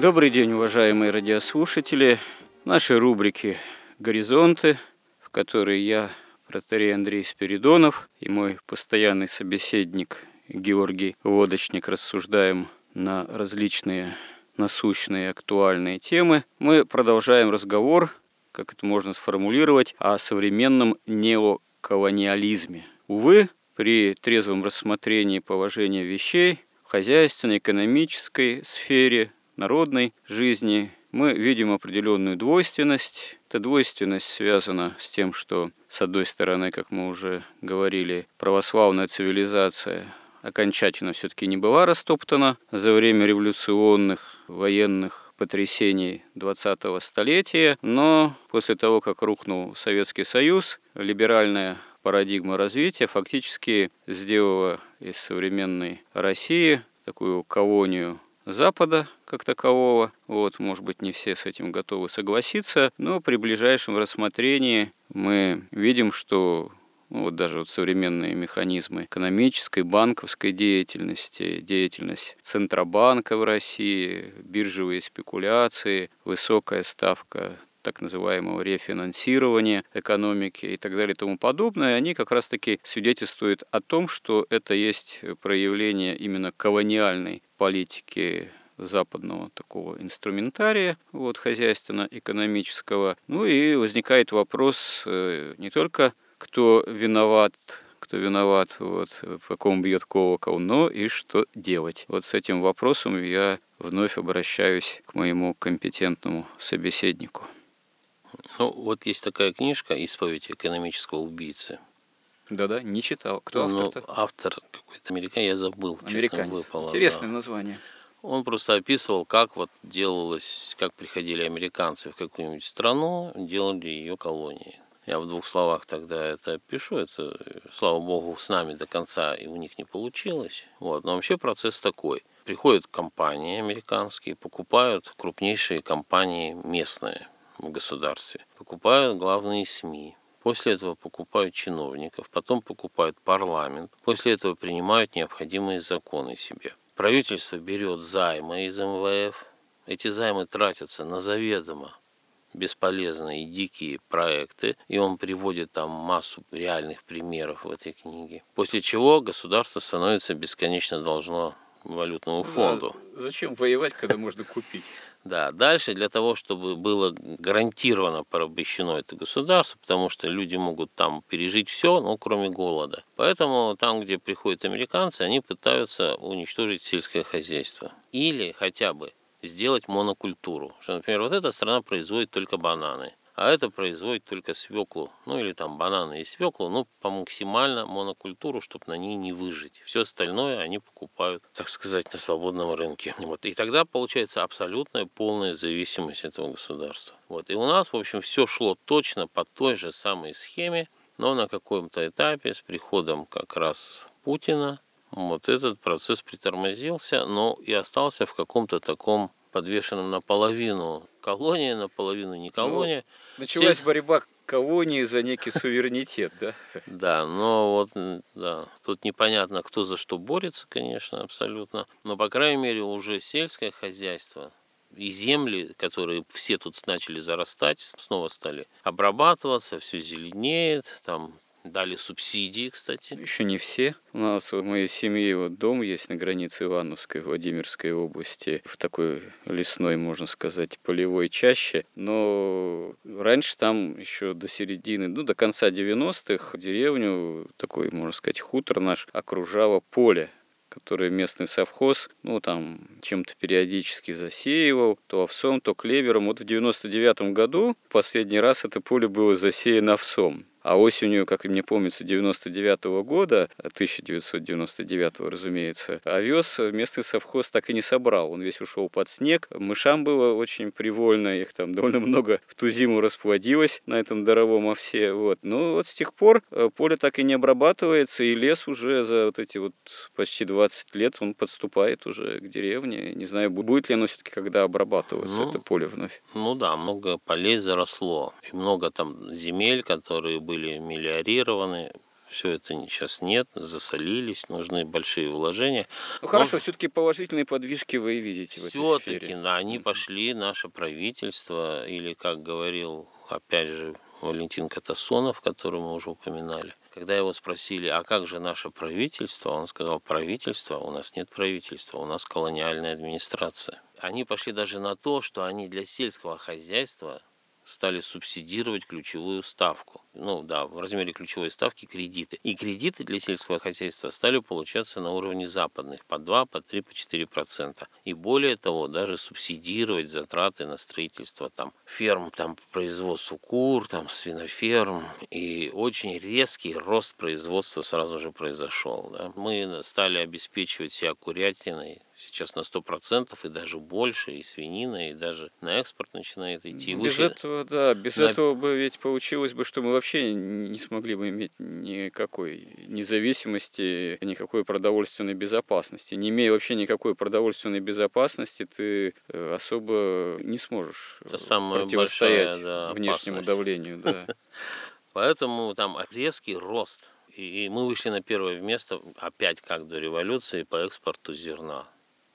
Добрый день, уважаемые радиослушатели. Наши рубрики «Горизонты», в которой я, протерей Андрей Спиридонов и мой постоянный собеседник Георгий Лодочник рассуждаем на различные насущные актуальные темы. Мы продолжаем разговор, как это можно сформулировать, о современном неоколониализме. Увы, при трезвом рассмотрении положения вещей в хозяйственной, экономической сфере народной жизни мы видим определенную двойственность. Эта двойственность связана с тем, что, с одной стороны, как мы уже говорили, православная цивилизация окончательно все-таки не была растоптана за время революционных военных потрясений 20-го столетия, но после того, как рухнул Советский Союз, либеральная парадигма развития фактически сделала из современной России такую колонию Запада как такового. Вот, может быть, не все с этим готовы согласиться, но при ближайшем рассмотрении мы видим, что ну, вот даже вот современные механизмы экономической, банковской деятельности, деятельность Центробанка в России, биржевые спекуляции, высокая ставка так называемого рефинансирования экономики и так далее и тому подобное, они как раз-таки свидетельствуют о том, что это есть проявление именно колониальной политики западного такого инструментария вот, хозяйственно-экономического. Ну и возникает вопрос э, не только кто виноват кто виноват, вот, в каком бьет колокол, но и что делать. Вот с этим вопросом я вновь обращаюсь к моему компетентному собеседнику. Ну, вот есть такая книжка «Исповедь экономического убийцы». Да-да, не читал. Кто ну, автор? Автор какой-то американ, я забыл. Американец. Выпало, Интересное да. название. Он просто описывал, как вот делалось, как приходили американцы в какую-нибудь страну, делали ее колонии. Я в двух словах тогда это пишу. Это, слава богу, с нами до конца и у них не получилось. Вот. Но вообще процесс такой. Приходят компании американские, покупают крупнейшие компании местные в государстве, покупают главные СМИ, После этого покупают чиновников, потом покупают парламент, после этого принимают необходимые законы себе. Правительство берет займы из МВФ, эти займы тратятся на заведомо бесполезные дикие проекты, и он приводит там массу реальных примеров в этой книге. После чего государство становится бесконечно должно валютному фонду. Да, зачем воевать, когда можно купить? Да, дальше для того, чтобы было гарантированно порабощено это государство, потому что люди могут там пережить все, ну, кроме голода. Поэтому там, где приходят американцы, они пытаются уничтожить сельское хозяйство. Или хотя бы сделать монокультуру. Что, например, вот эта страна производит только бананы а это производит только свеклу, ну или там бананы и свеклу, ну по максимально монокультуру, чтобы на ней не выжить. Все остальное они покупают, так сказать, на свободном рынке. Вот. И тогда получается абсолютная полная зависимость этого государства. Вот. И у нас, в общем, все шло точно по той же самой схеме, но на каком-то этапе с приходом как раз Путина вот этот процесс притормозился, но и остался в каком-то таком подвешенном наполовину колония, наполовину не колония. Ну, началась Все... борьба колонии за некий суверенитет, да? Да, но вот, да, тут непонятно, кто за что борется, конечно, абсолютно. Но, по крайней мере, уже сельское хозяйство и земли, которые все тут начали зарастать, снова стали обрабатываться, все зеленеет, там Дали субсидии, кстати. Еще не все. У нас в моей семье вот дом есть на границе Ивановской, Владимирской области, в такой лесной, можно сказать, полевой чаще. Но раньше там еще до середины, ну, до конца 90-х деревню, такой, можно сказать, хутор наш, окружало поле который местный совхоз, ну, там, чем-то периодически засеивал, то овсом, то клевером. Вот в 99 году последний раз это поле было засеяно овсом. А осенью, как мне помнится, 99 -го года, 1999, разумеется, овес местный совхоз так и не собрал. Он весь ушел под снег. Мышам было очень привольно, их там довольно много в ту зиму расплодилось на этом даровом овсе. Вот. Но вот с тех пор э, поле так и не обрабатывается, и лес уже за вот эти вот почти 20 лет, он подступает уже к деревне. Не знаю, будет ли оно все-таки когда обрабатываться, ну, это поле вновь. Ну да, много полей заросло. И много там земель, которые были мелиорированы, все это сейчас нет, засолились, нужны большие вложения. Ну хорошо, Но... все-таки положительные подвижки вы видите в этой Все-таки, да, они пошли, наше правительство, или, как говорил, опять же, Валентин Катасонов, которого мы уже упоминали, когда его спросили, а как же наше правительство, он сказал, правительство, у нас нет правительства, у нас колониальная администрация. Они пошли даже на то, что они для сельского хозяйства стали субсидировать ключевую ставку. Ну да, в размере ключевой ставки кредиты. И кредиты для сельского хозяйства стали получаться на уровне западных по 2, по 3, по 4 процента. И более того, даже субсидировать затраты на строительство там ферм, там производство кур, там свиноферм. И очень резкий рост производства сразу же произошел. Да. Мы стали обеспечивать себя курятиной, сейчас на 100% и даже больше, и свинина, и даже на экспорт начинает идти. Без выше. этого, да, без на... этого бы ведь получилось бы, что мы вообще не смогли бы иметь никакой независимости, никакой продовольственной безопасности. Не имея вообще никакой продовольственной безопасности, ты э, особо не сможешь Это противостоять большая, да, внешнему давлению. Да. Поэтому там резкий рост и мы вышли на первое место, опять как до революции, по экспорту зерна.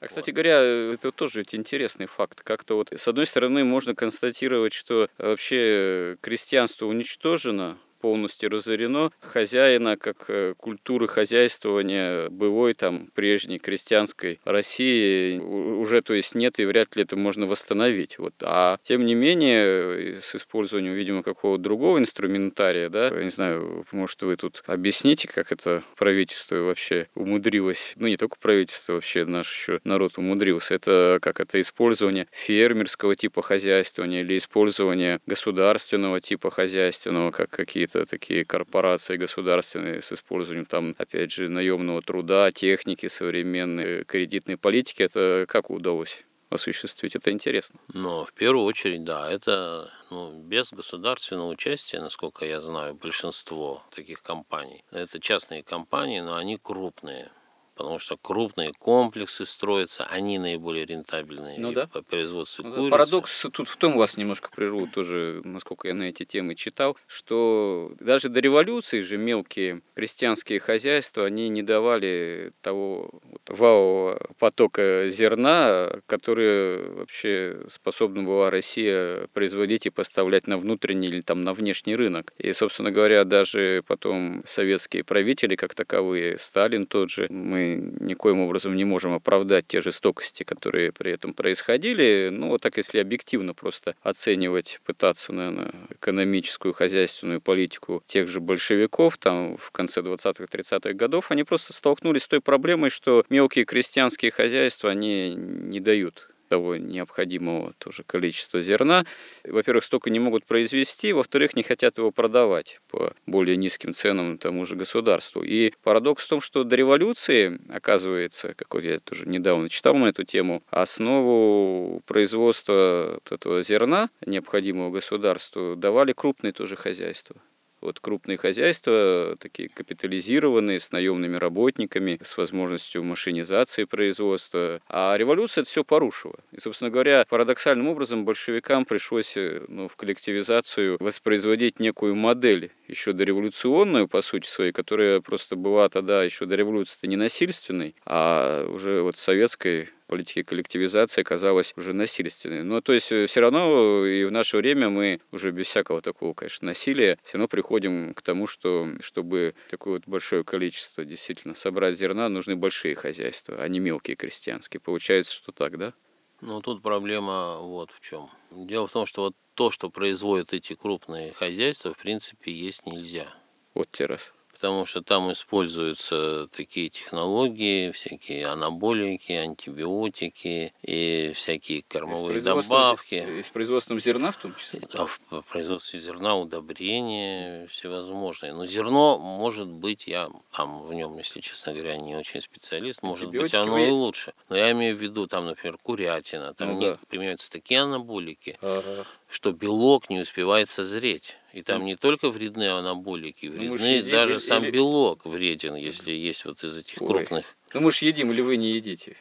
А, кстати говоря, это тоже интересный факт. Как-то вот, с одной стороны, можно констатировать, что вообще крестьянство уничтожено, полностью разорено. Хозяина, как э, культуры хозяйствования былой, там, прежней крестьянской России уже, то есть, нет, и вряд ли это можно восстановить. Вот. А тем не менее, с использованием, видимо, какого-то другого инструментария, да, я не знаю, может, вы тут объясните, как это правительство вообще умудрилось, ну, не только правительство, вообще наш еще народ умудрился, это как это использование фермерского типа хозяйствования или использование государственного типа хозяйственного, как какие какие-то такие корпорации государственные с использованием там, опять же, наемного труда, техники современной, кредитной политики, это как удалось? осуществить. Это интересно. Но в первую очередь, да, это ну, без государственного участия, насколько я знаю, большинство таких компаний. Это частные компании, но они крупные потому что крупные комплексы строятся, они наиболее рентабельные ну, да. по производству ну, курицы. Парадокс тут в том, вас немножко прерву, тоже, насколько я на эти темы читал, что даже до революции же мелкие крестьянские хозяйства, они не давали того валового потока зерна, который вообще способна была Россия производить и поставлять на внутренний или там на внешний рынок. И, собственно говоря, даже потом советские правители, как таковые, Сталин тот же, мы никоим образом не можем оправдать те жестокости, которые при этом происходили. Ну, вот так, если объективно просто оценивать, пытаться, наверное, экономическую, хозяйственную политику тех же большевиков, там, в конце 20-х, 30-х годов, они просто столкнулись с той проблемой, что мелкие крестьянские хозяйства, они не дают того необходимого тоже количества зерна. Во-первых, столько не могут произвести, во-вторых, не хотят его продавать по более низким ценам тому же государству. И парадокс в том, что до революции, оказывается, как вот я тоже недавно читал на эту тему, основу производства вот этого зерна, необходимого государству, давали крупные тоже хозяйства. Вот крупные хозяйства, такие капитализированные, с наемными работниками, с возможностью машинизации производства. А революция это все порушила. И, собственно говоря, парадоксальным образом большевикам пришлось э, ну, в коллективизацию воспроизводить некую модель, еще дореволюционную, по сути своей, которая просто была тогда еще до революции не насильственной, а уже вот советской политики коллективизации оказалась уже насильственной. Но то есть все равно и в наше время мы уже без всякого такого, конечно, насилия все равно приходим к тому, что чтобы такое вот большое количество действительно собрать зерна, нужны большие хозяйства, а не мелкие крестьянские. Получается, что так, да? Ну, тут проблема вот в чем. Дело в том, что вот то, что производят эти крупные хозяйства, в принципе, есть нельзя. Вот те раз потому что там используются такие технологии, всякие анаболики, антибиотики и всякие кормовые добавки. И с производством зерна в том числе? Да, в производстве зерна удобрения всевозможные. Но зерно может быть, я там в нем, если честно говоря, не очень специалист, может быть оно вы... и лучше. Но я имею в виду, там, например, курятина, там ну, да. применяются такие анаболики, ага. что белок не успевает созреть. И там не только вредны анаболики, ну, вредны ну, даже или, сам или... белок вреден, если есть вот из этих Ой. крупных. Ну мы же едим или вы не едите?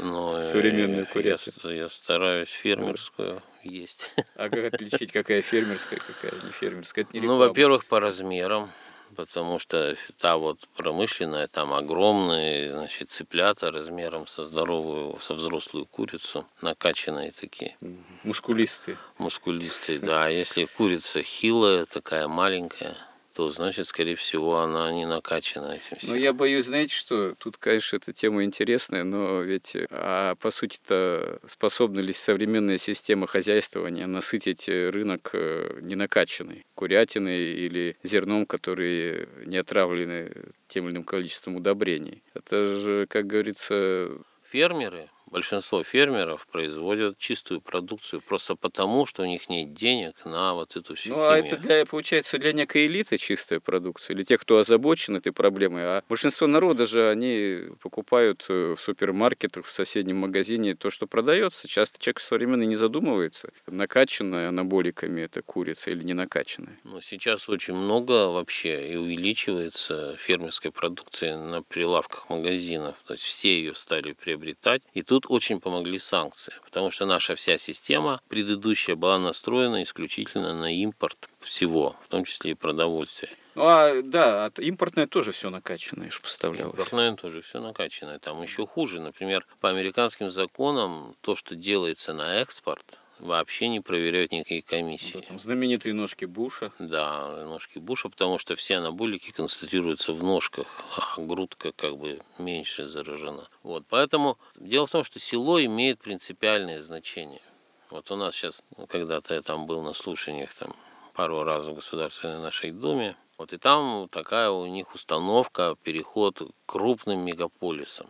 Но ну, Современную курятину. Я, я стараюсь фермерскую есть. А как отличить, какая фермерская, какая не фермерская? Это не ну, во-первых, по размерам потому что та вот промышленная, там огромные, значит, цыплята размером со здоровую, со взрослую курицу, накачанные такие. Мускулистые. Мускулистые, да. А если курица хилая, такая маленькая, то значит, скорее всего, она не накачана этим всем. Ну, я боюсь, знаете что, тут, конечно, эта тема интересная, но ведь, а, по сути-то, способна ли современная система хозяйствования насытить рынок э, ненакачанной курятиной или зерном, которые не отравлены тем или иным количеством удобрений? Это же, как говорится... Фермеры большинство фермеров производят чистую продукцию просто потому, что у них нет денег на вот эту всю Ну, химию. а это, для, получается, для некой элиты чистая продукция, или тех, кто озабочен этой проблемой. А большинство народа же, они покупают э, в супермаркетах, в соседнем магазине то, что продается. Часто человек современный не задумывается, накачанная анаболиками это курица или не накачанная. Ну, сейчас очень много вообще и увеличивается фермерской продукции на прилавках магазинов. То есть все ее стали приобретать. И тут Тут очень помогли санкции, потому что наша вся система предыдущая была настроена исключительно на импорт всего, в том числе и продовольствия. Ну а да, импортное тоже все накачанное, что поставлялось. Импортное тоже все накачанное. Там еще хуже. Например, по американским законам то, что делается на экспорт, вообще не проверяют никакие комиссии. Да, там знаменитые ножки Буша. Да, ножки Буша, потому что все анаболики констатируются в ножках, а грудка как бы меньше заражена. Вот, поэтому дело в том, что село имеет принципиальное значение. Вот у нас сейчас, ну, когда-то я там был на слушаниях там пару раз в Государственной нашей Думе, вот и там такая у них установка, переход к крупным мегаполисам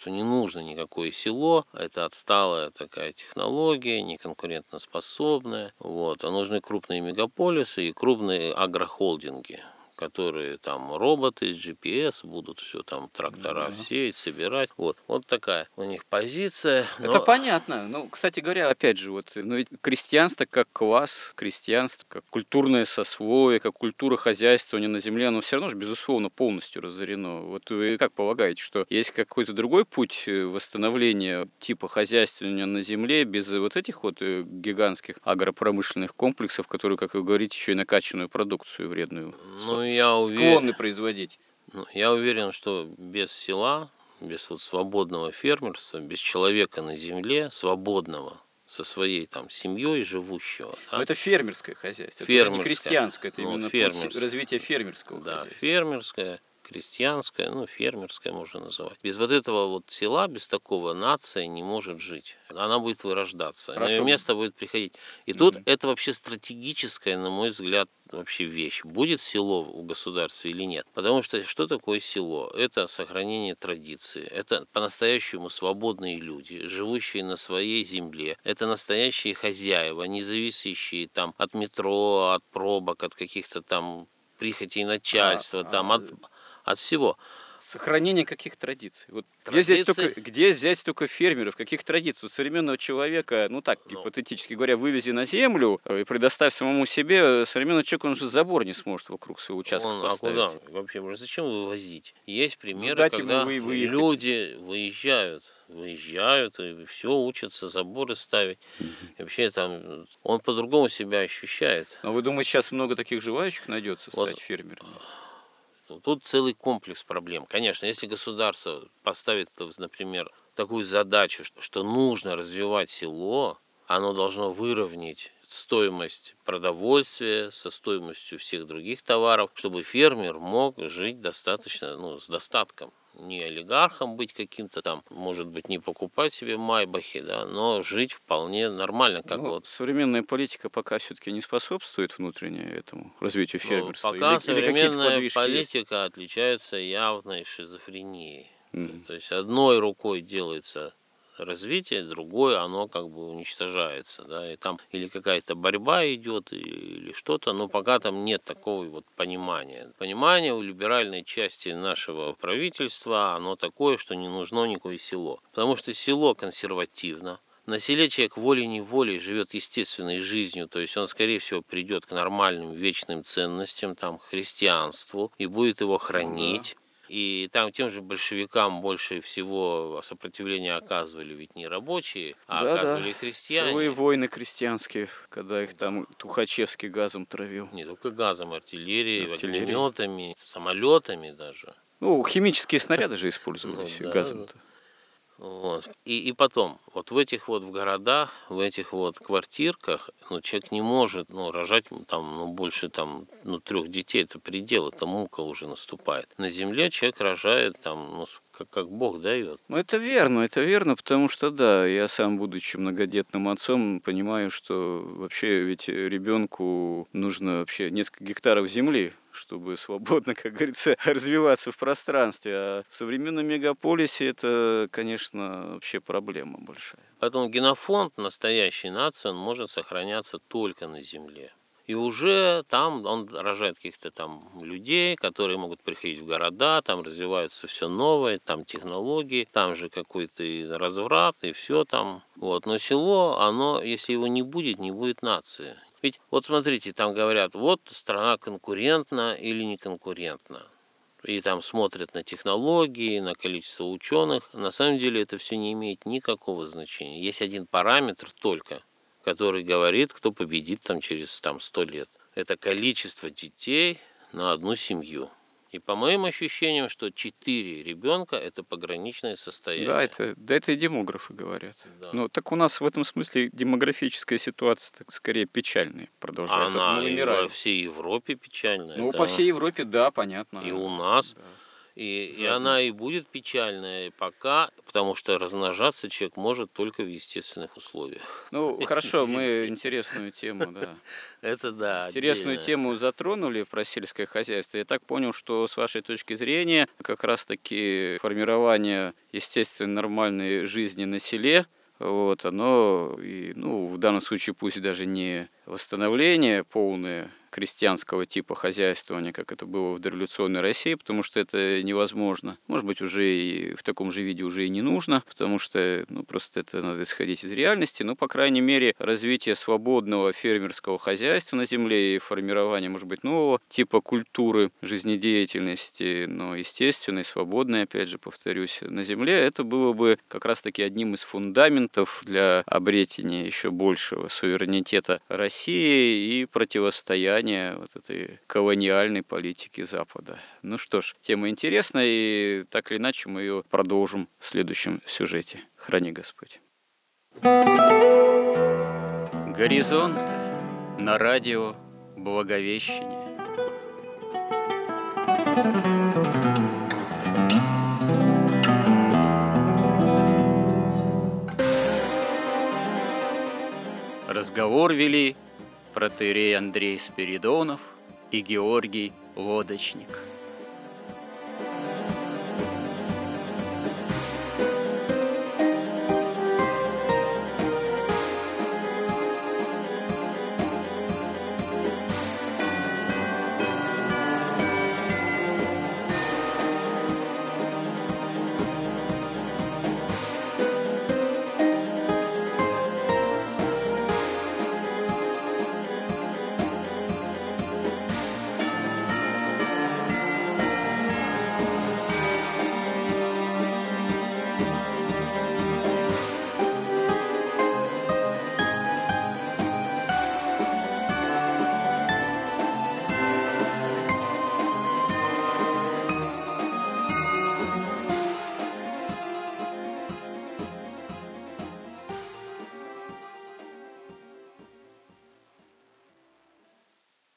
что не нужно никакое село, это отсталая такая технология, неконкурентоспособная, вот, а нужны крупные мегаполисы и крупные агрохолдинги, которые там роботы с GPS будут все там трактора да. сеять, собирать. Вот, вот такая у них позиция. Но... Это понятно. Ну, кстати говоря, опять же, вот, ну ведь крестьянство как класс, крестьянство как культурное сословие, как культура хозяйствования на земле, оно все равно же, безусловно, полностью разорено. Вот вы как полагаете, что есть какой-то другой путь э, восстановления типа хозяйствования на земле без вот этих вот э, гигантских агропромышленных комплексов, которые, как вы говорите, еще и накачанную продукцию вредную ну, я уверен, склонны производить. Ну, я уверен, что без села, без вот свободного фермерства, без человека на земле, свободного, со своей там семьей живущего. Да? Но это фермерское хозяйство, фермерское, это не крестьянское, это ну, именно фермерское. развитие фермерского да, хозяйства. фермерское, крестьянское, ну, фермерское можно называть. Без вот этого вот села, без такого нация не может жить. Она будет вырождаться, Хорошо. на ее место будет приходить. И mm-hmm. тут это вообще стратегическая, на мой взгляд, вообще вещь. Будет село у государства или нет? Потому что что такое село? Это сохранение традиции. Это по-настоящему свободные люди, живущие на своей земле. Это настоящие хозяева, не зависящие там от метро, от пробок, от каких-то там прихотей начальства, а, там, а... от всего. Сохранение каких традиций? Вот где, здесь только, где взять только фермеров, каких традиций? У современного человека, ну так, ну. гипотетически говоря, вывези на землю и предоставь самому себе, современный человек, он же забор не сможет вокруг своего участка он, поставить. А куда? Вообще, зачем вывозить? Есть примеры, ну, когда вы, люди выезжают выезжают и все учатся заборы ставить. И вообще там он по-другому себя ощущает. Но вы думаете, сейчас много таких желающих найдется вот, стать фермером? Тут целый комплекс проблем. Конечно, если государство поставит, например, такую задачу, что нужно развивать село, оно должно выровнять стоимость продовольствия со стоимостью всех других товаров, чтобы фермер мог жить достаточно, ну, с достатком не олигархом быть каким-то там, может быть, не покупать себе майбахи, да, но жить вполне нормально, как ну, вот. Современная политика пока все-таки не способствует внутренне этому развитию ну, фермерства. Ну, пока или, современная или политика есть? отличается явной шизофренией. Mm-hmm. То есть одной рукой делается развитие, другое оно как бы уничтожается, да, и там или какая-то борьба идет, или что-то, но пока там нет такого вот понимания. Понимание у либеральной части нашего правительства, оно такое, что не нужно никакое село, потому что село консервативно, на селе человек волей-неволей живет естественной жизнью, то есть он, скорее всего, придет к нормальным вечным ценностям, там, христианству, и будет его хранить. И там тем же большевикам больше всего сопротивление оказывали ведь не рабочие, а да, оказывали да. христиане. Целые войны крестьянские, когда их там Тухачевский газом травил. Не только газом, артиллерией, артиллерией. огнеметами, самолетами даже. Ну, химические снаряды же использовались ну, да, газом-то. Вот. И, и потом, вот в этих вот в городах, в этих вот квартирках, ну, человек не может, ну, рожать там, ну, больше там, ну, трех детей, это предел, это мука уже наступает. На земле человек рожает там, ну, как, как Бог дает. Ну, это верно, это верно, потому что, да, я сам, будучи многодетным отцом, понимаю, что вообще ведь ребенку нужно вообще несколько гектаров земли, чтобы свободно, как говорится, развиваться в пространстве. А в современном мегаполисе это, конечно, вообще проблема большая. Поэтому генофонд настоящей нации, он может сохраняться только на Земле. И уже там он рожает каких-то там людей, которые могут приходить в города, там развиваются все новое, там технологии, там же какой-то разврат и все там. Вот. Но село, оно, если его не будет, не будет нации. Ведь вот смотрите, там говорят, вот страна конкурентна или не конкурентна. И там смотрят на технологии, на количество ученых. На самом деле это все не имеет никакого значения. Есть один параметр только, который говорит, кто победит там через там, 100 лет. Это количество детей на одну семью. И по моим ощущениям, что четыре ребенка – это пограничное состояние. Да, это, да, это и демографы говорят. Да. Ну, так у нас в этом смысле демографическая ситуация так, скорее печальная продолжает. Она и во всей Европе печальная. Ну, да. по всей Европе, да, понятно. И у нас. Да. И, и она и будет печальная пока, потому что размножаться человек может только в естественных условиях. Ну, хорошо, мы интересную тему, да. Это да. Интересную тему затронули про сельское хозяйство. Я так понял, что с вашей точки зрения как раз-таки формирование естественно нормальной жизни на селе вот, оно, и, ну, в данном случае пусть даже не восстановление полное крестьянского типа хозяйствования, как это было в дореволюционной России, потому что это невозможно. Может быть, уже и в таком же виде уже и не нужно, потому что ну, просто это надо исходить из реальности, но, по крайней мере, развитие свободного фермерского хозяйства на земле и формирование, может быть, нового типа культуры жизнедеятельности, но естественной, свободной, опять же, повторюсь, на земле, это было бы как раз-таки одним из фундаментов для обретения еще большего суверенитета России и противостояния влияние вот этой колониальной политики Запада. Ну что ж, тема интересная, и так или иначе мы ее продолжим в следующем сюжете. Храни Господь. Горизонт на радио Благовещение. Разговор вели протеерей Андрей Спиридонов и Георгий Лодочник –